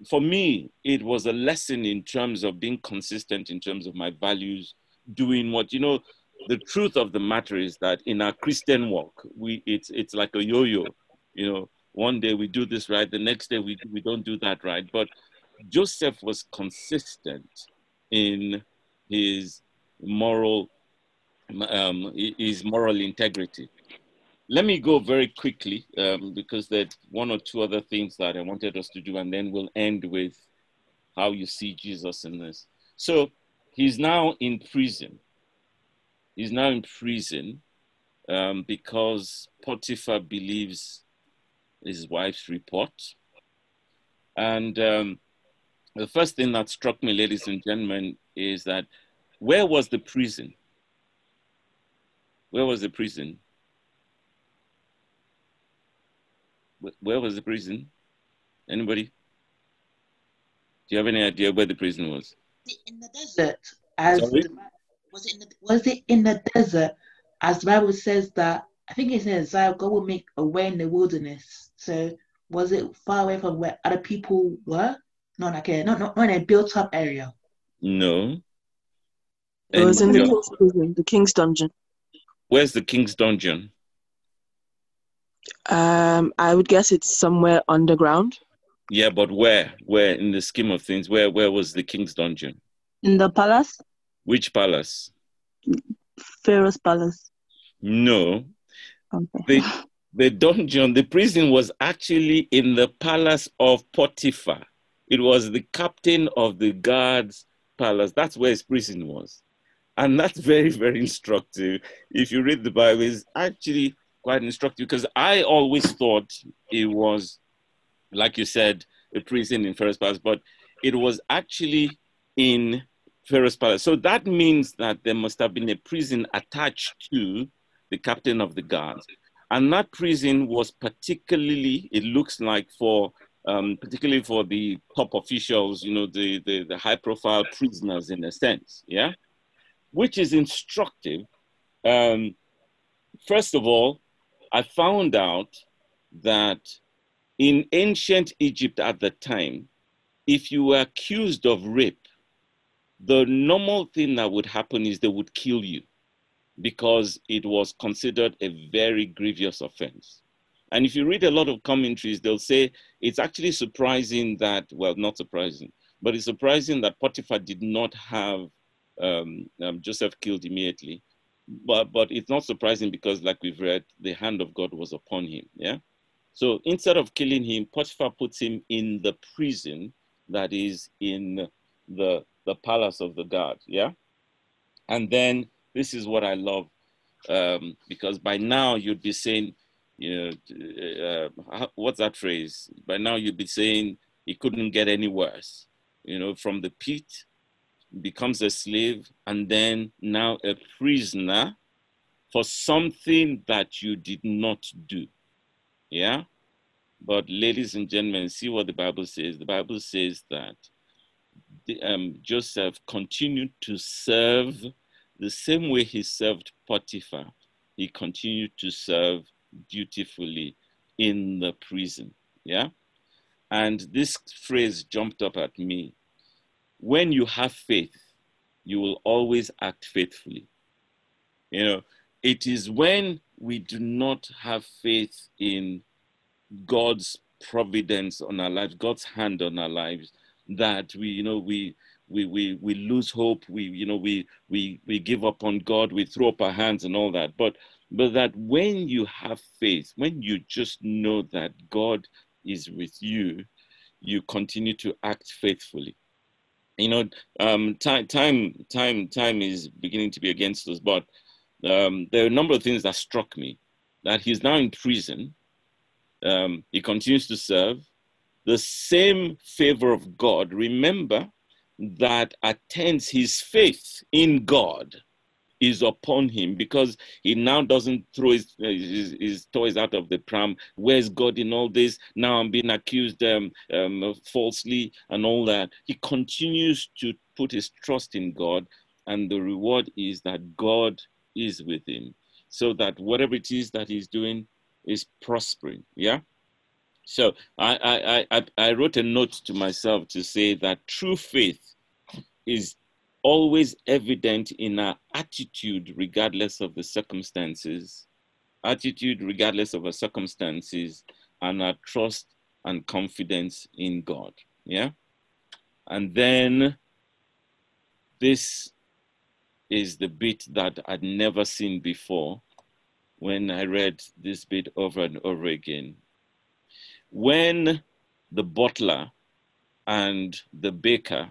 for me, it was a lesson in terms of being consistent in terms of my values, doing what, you know, the truth of the matter is that in our Christian walk, we, it's, it's like a yo-yo, you know, one day we do this right, the next day we, we don't do that right. But Joseph was consistent in his moral, um, his moral integrity. Let me go very quickly um, because there's one or two other things that I wanted us to do, and then we'll end with how you see Jesus in this. So he's now in prison. He's now in prison um, because Potiphar believes his wife's report. And um, the first thing that struck me, ladies and gentlemen, is that where was the prison? Where was the prison? Where was the prison? Anybody? Do you have any idea where the prison was? In the desert, as Sorry? the, was it in the, was it in the desert, as the Bible says that I think it says that God will make a way in the wilderness. So was it far away from where other people were? No, not like a not not, not in a built up area. No. It was in the Anybody king's prison, the king's dungeon. Where's the king's dungeon? Um, I would guess it's somewhere underground. Yeah, but where? Where in the scheme of things? Where where was the king's dungeon? In the palace, Which palace? Pharaoh's palace. No. Okay. The *laughs* the dungeon, the prison was actually in the palace of Potiphar. It was the captain of the guards palace. That's where his prison was. And that's *laughs* very, very instructive. If you read the Bible, it's actually quite instructive because I always thought it was, like you said, a prison in Pharaoh's palace, but it was actually in Pharaoh's palace. So that means that there must have been a prison attached to the captain of the guards. And that prison was particularly, it looks like, for um, particularly for the top officials, you know, the, the, the high profile prisoners in a sense, yeah? Which is instructive. Um, first of all, I found out that in ancient Egypt at the time, if you were accused of rape, the normal thing that would happen is they would kill you because it was considered a very grievous offense. And if you read a lot of commentaries, they'll say it's actually surprising that, well, not surprising, but it's surprising that Potiphar did not have um, um, Joseph killed immediately. But, but it's not surprising because, like we've read, the hand of God was upon him. Yeah. So instead of killing him, Potiphar puts him in the prison that is in the, the palace of the guard. Yeah. And then this is what I love um, because by now you'd be saying, you know, uh, what's that phrase? By now you'd be saying he couldn't get any worse. You know, from the pit, becomes a slave, and then now a prisoner for something that you did not do. Yeah? But, ladies and gentlemen, see what the Bible says. The Bible says that the, um, Joseph continued to serve the same way he served Potiphar. He continued to serve dutifully in the prison. Yeah? And this phrase jumped up at me. When you have faith, you will always act faithfully. You know, it is when we do not have faith in God's providence on our lives, God's hand on our lives, that we, you know, we we we we lose hope, we you know, we we we give up on God, we throw up our hands and all that. But but that when you have faith, when you just know that God is with you, you continue to act faithfully. You know, um, time, time, time, time is beginning to be against us. But um, there are a number of things that struck me. That he's now in prison. Um, he continues to serve. The same favor of God. Remember that attends his faith in God is upon him because he now doesn't throw his, his, his, toys out of the pram. Where's God in all this? Now I'm being accused um, um, falsely and all that. He continues to put his trust in God, and the reward is that God is with him, so that whatever it is that he's doing is prospering. Yeah. So I, I, I, I wrote a note to myself to say that true faith is always evident in our attitude, regardless of the circumstances, attitude, regardless of our circumstances, and our trust and confidence in God. Yeah. And then this is the bit that I'd never seen before when I read this bit over and over again. When the butler and the baker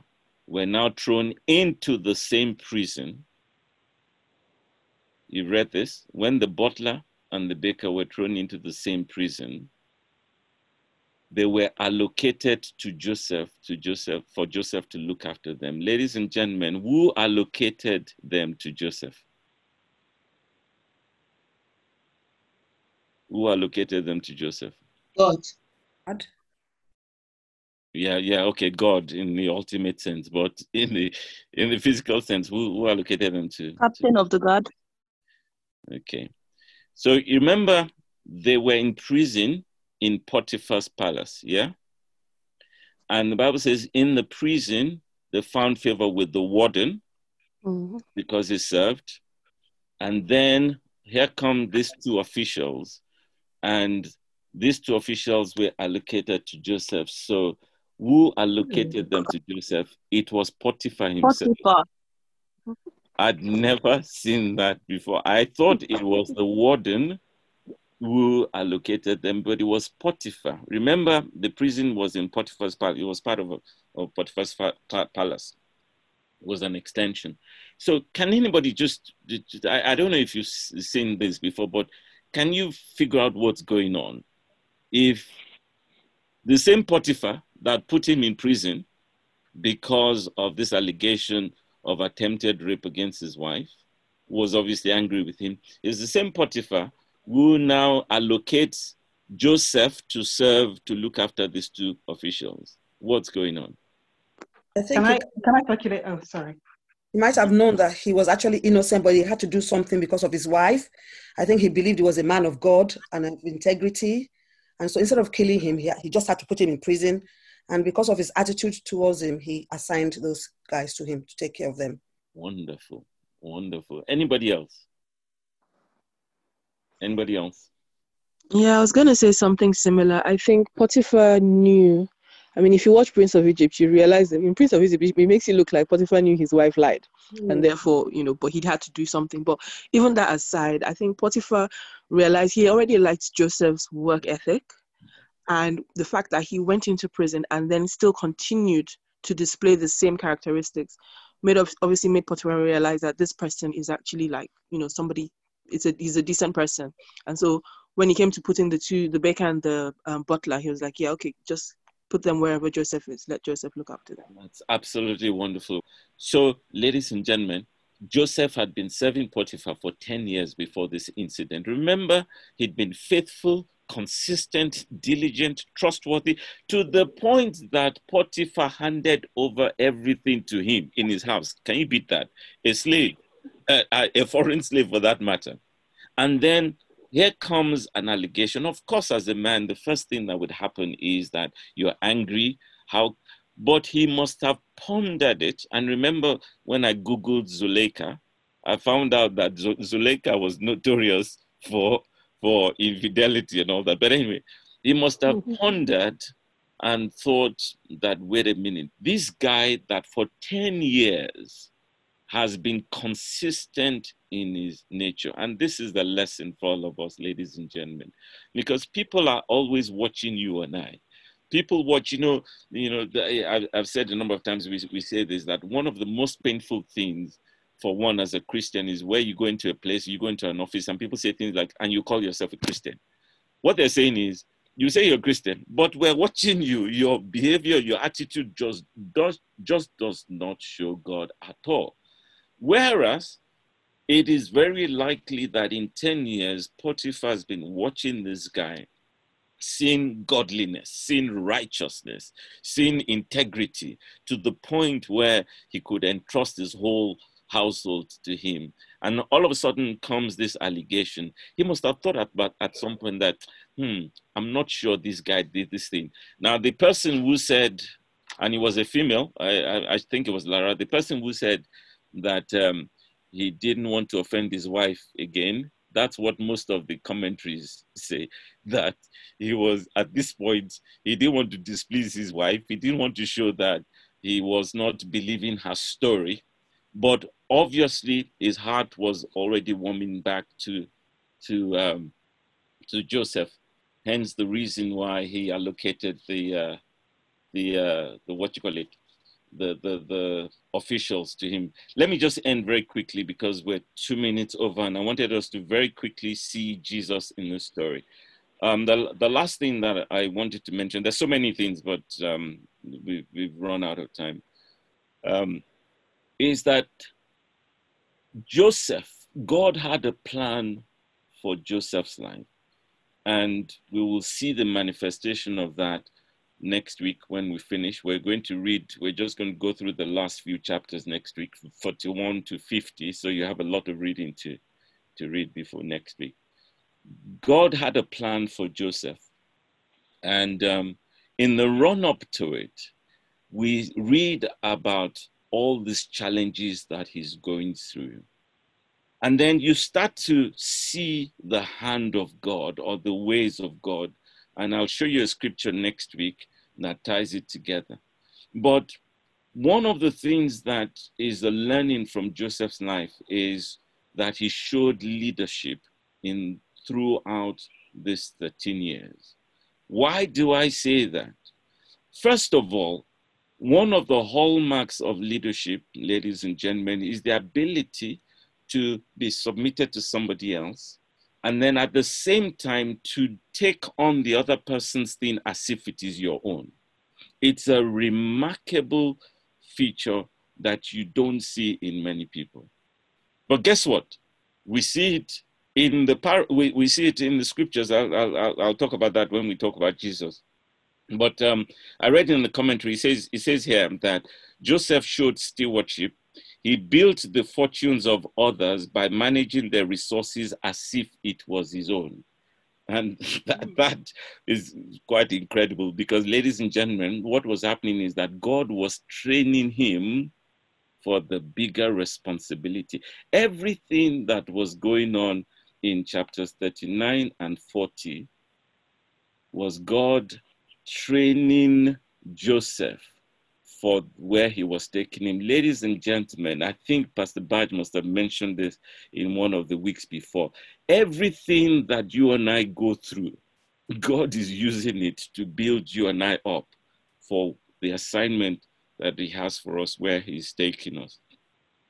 were now thrown into the same prison. You read this? When the butler and the baker were thrown into the same prison, they were allocated to Joseph, to Joseph, for Joseph to look after them. Ladies and gentlemen, who allocated them to Joseph? Who allocated them to Joseph? God. God. Yeah, yeah, okay, God in the ultimate sense, but in the in the physical sense, who, who allocated them to? Captain of the guard. Okay. So you remember they were in prison in Potiphar's palace, yeah? And the Bible says in the prison they found favor with the warden Mhm. because he served. And then here come these two officials, and these two officials were allocated to Joseph. So who allocated them to Joseph? It was Potiphar himself. Potiphar. I'd never seen that before. I thought it was the warden who allocated them, but it was Potiphar. Remember, the prison was in Potiphar's palace. It was part of, of Potiphar's palace. It was an extension. So, can anybody just? I, I don't know if you've seen this before, but can you figure out what's going on? If the same Potiphar that put him in prison because of this allegation of attempted rape against his wife was obviously angry with him is the same Potiphar who now allocates Joseph to serve to look after these two officials. What's going on? I think Can I can I speculate? Oh, sorry. he might have known that he was actually innocent, but he had to do something because of his wife. I think he believed he was a man of God and of integrity. And so instead of killing him, he, he just had to put him in prison. And because of his attitude towards him, he assigned those guys to him to take care of them. Wonderful, wonderful. Anybody else? Anybody else? Yeah, I was gonna say something similar. I think Potiphar knew. I mean, if you watch Prince of Egypt, you realize that in Prince of Egypt, it makes it look like Potiphar knew his wife lied, hmm. and therefore, you know, but he'd had to do something. But even that aside, I think Potiphar realized he already liked Joseph's work ethic, and the fact that he went into prison and then still continued to display the same characteristics made ob- obviously made Potiphar realize that this person is actually like you know somebody. It's a he's a decent person, and so when he came to putting the two, the baker and the um, butler, he was like, yeah, okay, just put them wherever Joseph is. Let Joseph look after them. That's absolutely wonderful. So, ladies and gentlemen, Joseph had been serving Potiphar for 10 years before this incident. Remember, he'd been faithful, consistent, diligent, trustworthy, to the point that Potiphar handed over everything to him in his house. Can you beat that? A slave, uh, a foreign slave for that matter. And then here comes an allegation. Of course, as a man, the first thing that would happen is that you're angry. How? But he must have pondered it. And remember, when I googled Zuleika, I found out that Zuleika was notorious for for infidelity and all that. But anyway, he must have mm-hmm. pondered and thought that wait a minute, this guy that for ten years has been consistent in his nature. And this is the lesson for all of us, ladies and gentlemen, because people are always watching you and I. People watch, you know, you know. I've, I've said a number of times. We, we say this that one of the most painful things for one as a Christian is where you go into a place, you go into an office, and people say things like, "And you call yourself a Christian." What they're saying is, you say you're a Christian, but we're watching you. Your behavior, your attitude just does just does not show God at all. Whereas it is very likely that in 10 years, Potiphar has been watching this guy, seeing godliness, seeing righteousness, seeing integrity to the point where he could entrust his whole household to him. And all of a sudden comes this allegation. He must have thought about at some point that, hmm, I'm not sure this guy did this thing. Now, the person who said, and he was a female, I, I, I think it was Lara, the person who said that um, he didn't want to offend his wife again. That's what most of the commentaries say. *laughs* That he was at this point, he didn't want to displease his wife. He didn't want to show that he was not believing her story. But obviously, his heart was already warming back to, to, um, to Joseph. Hence the reason why he allocated the, uh, the, uh, the what you call it, the, the, the officials to him. Let me just end very quickly because we're two minutes over and I wanted us to very quickly see Jesus in the story. Um, the, the last thing that I wanted to mention, there's so many things, but um, we, we've run out of time, um, is that Joseph, God had a plan for Joseph's life. And we will see the manifestation of that next week when we finish. We're going to read, we're just going to go through the last few chapters next week, 41 to 50. So you have a lot of reading to, to read before next week. God had a plan for Joseph. And um, in the run up to it, we read about all these challenges that he's going through. And then you start to see the hand of God or the ways of God and I'll show you a scripture next week that ties it together. But one of the things that is a learning from Joseph's life is that he showed leadership in throughout this 13 years. Why do I say that? First of all, one of the hallmarks of leadership, ladies and gentlemen, is the ability to be submitted to somebody else and then at the same time to take on the other person's thing as if it is your own. It's a remarkable feature that you don't see in many people. But guess what? We see it in the par- we, we see it in the scriptures. I'll, I'll, I'll talk about that when we talk about Jesus. But um, I read in the commentary, it says, it says here that Joseph showed stewardship he built the fortunes of others by managing their resources as if it was his own. And *laughs* that, that is quite incredible because, ladies and gentlemen, what was happening is that God was training him for the bigger responsibility. Everything that was going on in chapters 39 and 40 was God training Joseph for where he was taking him. Ladies and gentlemen, I think Pastor Badge must have mentioned this in one of the weeks before. Everything that you and I go through, God is using it to build you and I up for the assignment that He has for us where He's taking us.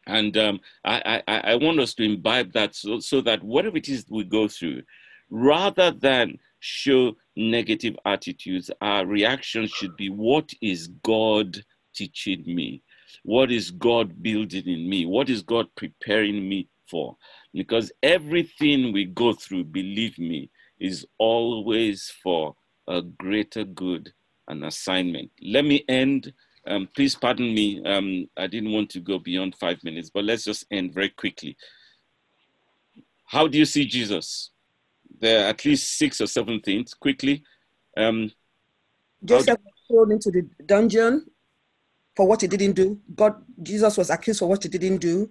And um, I, I, I want us to imbibe that so, so that whatever it is we go through, rather than show negative attitudes, our reaction should be what is God teaching me? What is God building in me? What is God preparing me for? Because everything we go through, believe me, is always for a greater good and assignment. Let me end. Um, please pardon me. Um, I didn't want to go beyond five minutes, but let's just end very quickly. How do you see Jesus? There are at least six or seven things. Quickly. Um, Joseph was thrown into the dungeon for what he didn't do. God, Jesus was accused for what he didn't do.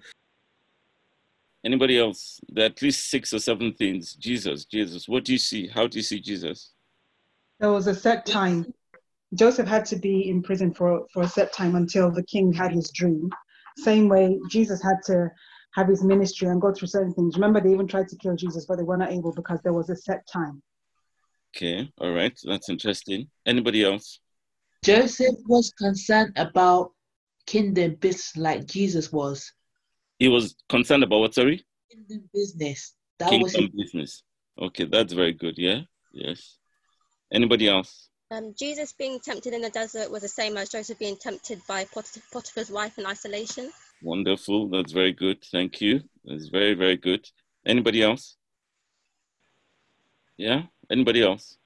Anybody else? There are at least six or seven things. Jesus, Jesus. What do you see? How do you see Jesus? There was a set time. Joseph had to be in prison for, for a set time until the king had his dream. Same way Jesus had to have his ministry and go through certain things. Remember, they even tried to kill Jesus, but they were not able because there was a set time. Okay, all right. That's interesting. Anybody else? Joseph was concerned about kingdom business like Jesus was. He was concerned about what, sorry? Kingdom business. That Kingdom was his business. Okay, that's very good. Yeah, yes. Anybody else? Um, Jesus being tempted in the desert was the same as Joseph being tempted by Pot- Potiphar's wife in isolation. Wonderful. That's very good. Thank you. That's very, very good. Anybody else? Yeah? Anybody else?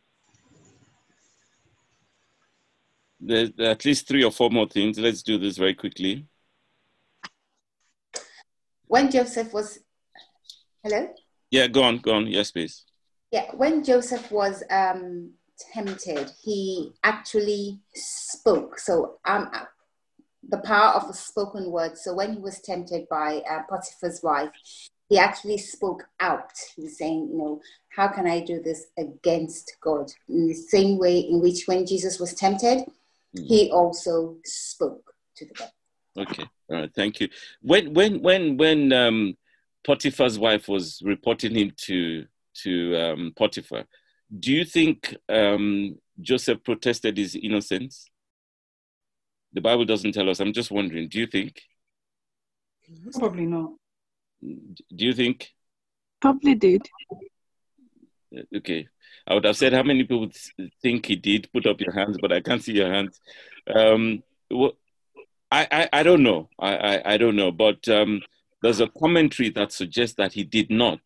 There's at least three or four more things. Let's do this very quickly. When Joseph was, hello? Yeah, go on, go on. Yes, please. Yeah, when Joseph was um, tempted, he actually spoke. So um, the power of a spoken word. So when he was tempted by uh, Potiphar's wife, he actually spoke out. He was saying, you know, how can I do this against God? In the same way in which when Jesus was tempted, he also spoke to the God. Okay. All right. Thank you. When when when when um, Potiphar's wife was reporting him to to um, Potiphar, do you think um, Joseph protested his innocence? The Bible doesn't tell us. I'm just wondering. Do you think? Probably not. Do you think? Probably did. Okay. I would have said how many people think he did. Put up your hands, but I can't see your hands. Um, well, I, I, I don't know. I, I, I don't know. But um, there's a commentary that suggests that he did not.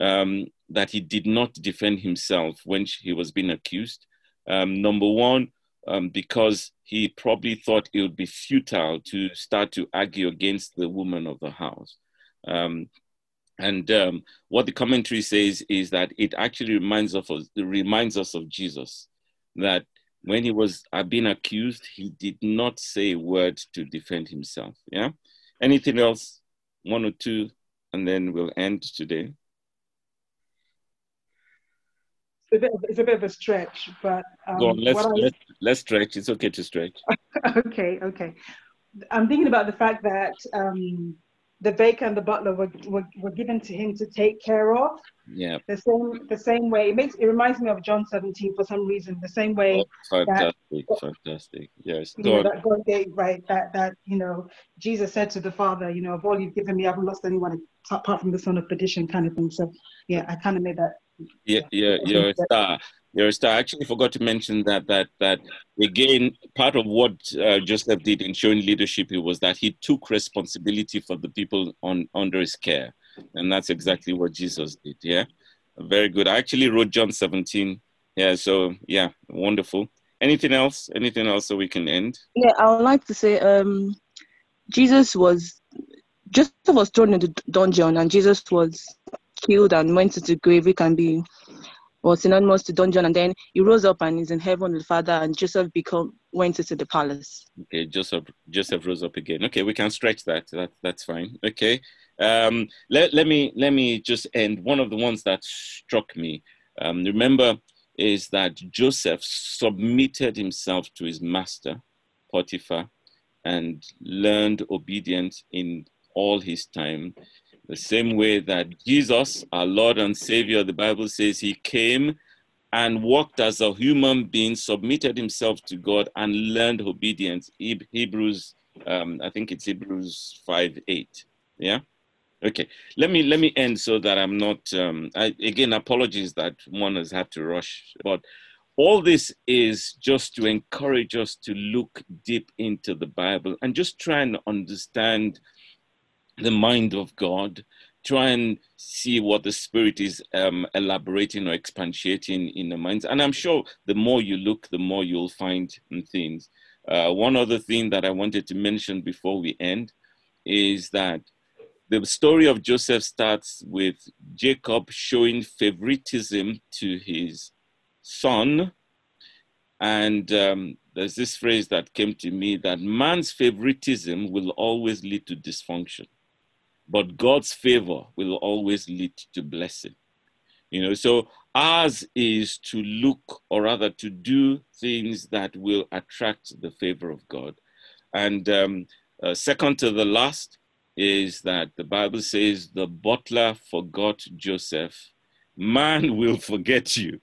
Um, that he did not defend himself when he was being accused. Um, number one, um, because he probably thought it would be futile to start to argue against the woman of the house. Um, and um, what the commentary says is that it actually reminds of us, reminds us of Jesus, that when he was uh, being accused, he did not say a word to defend himself. Yeah. Anything else? One or two, and then we'll end today. It's a bit of, it's a bit of a stretch, but um, Go on, let's, I- let's, let's stretch. It's okay to stretch. *laughs* okay, okay. I'm thinking about the fact that um, the baker and the butler were, were, were given to him to take care of. Yeah. The same the same way. It makes it reminds me of John 17 for some reason. The same way that Fantastic, fantastic. Yes. Go know, that God gave, right? That that you know, Jesus said to the Father, you know, of all you've given me, I haven't lost anyone apart from the son of perdition, kind of thing. So yeah, I kind of made that. Yeah, yeah, you're a star. You're a star. I actually forgot to mention that that that again, part of what uh, Joseph did in showing leadership it was that he took responsibility for the people on under his care, and that's exactly what Jesus did. Yeah, very good. I actually wrote John 17. Yeah, so yeah, wonderful. Anything else? Anything else so we can end? Yeah, I would like to say um, Jesus was Joseph was thrown into the dungeon, and Jesus was killed and went into the grave. It can be was synonymous to dungeon, and then he rose up and is in heaven with the Father, and Joseph become went into the palace. Okay, Joseph Joseph rose up again. Okay, we can stretch that. That that's fine. Okay. Um, let, let me let me just end. One of the ones that struck me, um, remember, is that Joseph submitted himself to his master, Potiphar, and learned obedience in all his time. The same way that Jesus, our Lord and Savior, the Bible says he came and walked as a human being, submitted himself to God, and learned obedience. Hebrews, um, I think it's Hebrews 5 8. Yeah? Okay. Let me let me end so that I'm not um, I, again apologies that one has had to rush, but all this is just to encourage us to look deep into the Bible and just try and understand the mind of God, try and see what the Spirit is um, elaborating or expatiating in the minds. And I'm sure the more you look, the more you'll find things. Uh, one other thing that I wanted to mention before we end is that the story of Joseph starts with Jacob showing favoritism to his son. And um, there's this phrase that came to me that man's favoritism will always lead to dysfunction but God's favor will always lead to blessing. You know, so ours is to look or rather to do things that will attract the favor of God. And um, uh, second to the last is that the Bible says the butler forgot Joseph. Man *laughs* will forget you,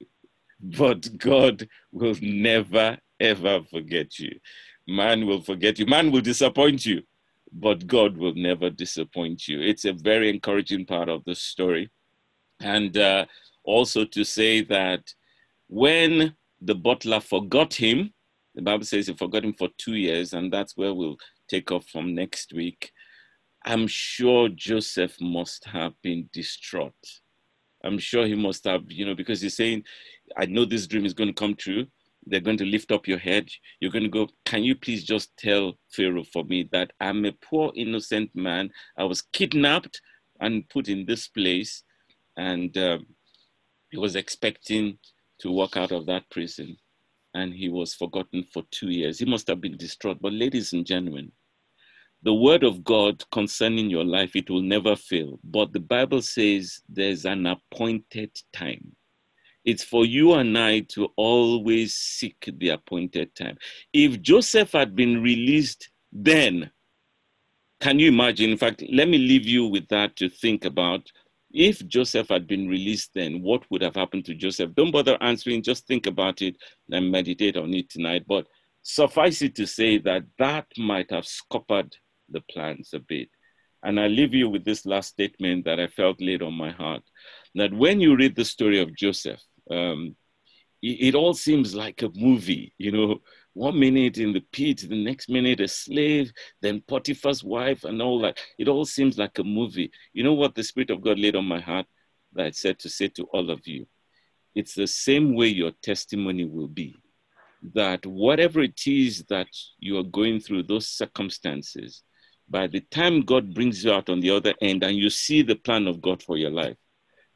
but God will never, ever forget you. Man will forget you. Man will disappoint you, but God will never disappoint you. It's a very encouraging part of the story. And uh, also to say that when the butler forgot him. The Bible says he forgot him for two years, and that's where we'll take off from next week. I'm sure Joseph must have been distraught. I'm sure he must have, you know, because he's saying, I know this dream is going to come true. They're going to lift up your head. You're going to go, Can you please just tell Pharaoh for me that I'm a poor, innocent man? I was kidnapped and put in this place. And um, he was expecting to walk out of that prison. And he was forgotten for two years. He must have been distraught. But, ladies and gentlemen, the word of God concerning your life, it will never fail. But the Bible says there's an appointed time. It's for you and I to always seek the appointed time. If Joseph had been released then, can you imagine? In fact, let me leave you with that to think about. If Joseph had been released then, what would have happened to Joseph? Don't bother answering, just think about it and meditate on it tonight. But suffice it to say that that might have scuppered the plans a bit. And I leave you with this last statement that I felt laid on my heart that when you read the story of Joseph, um, it, it, all seems like a movie. You know, one minute in the pit, the next minute a slave, then Potiphar's wife, and all that. It all seems like a movie. You know what the Spirit of God laid on my heart that I said to say to all of you? It's the same way your testimony will be. That whatever it is that you are going through, those circumstances, by the time God brings you out on the other end and you see the plan of God for your life,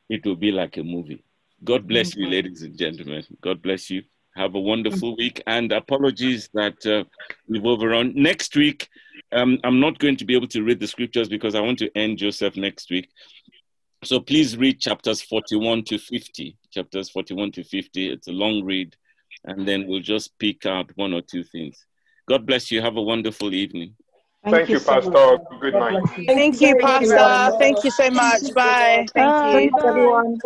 it will be like a movie. God bless you, ladies and gentlemen. God bless you. Have a wonderful week. And apologies that uh, we've overrun. Next week, um, I'm not going to be able to read the scriptures because I want to end Joseph next week. So please read chapters 41 to 50. Chapters 41 to 50. It's a long read. And then we'll just pick out one or two things. God bless you. Have a wonderful evening. Thank, Thank you, so Pastor. Much. Good night. Thank you, Pastor. Thank you so much. Bye. Thank you, everyone.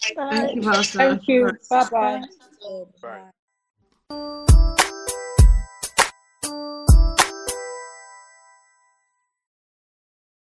Thank you, Pastor. Thank you. Bye-bye. Bye. Bye.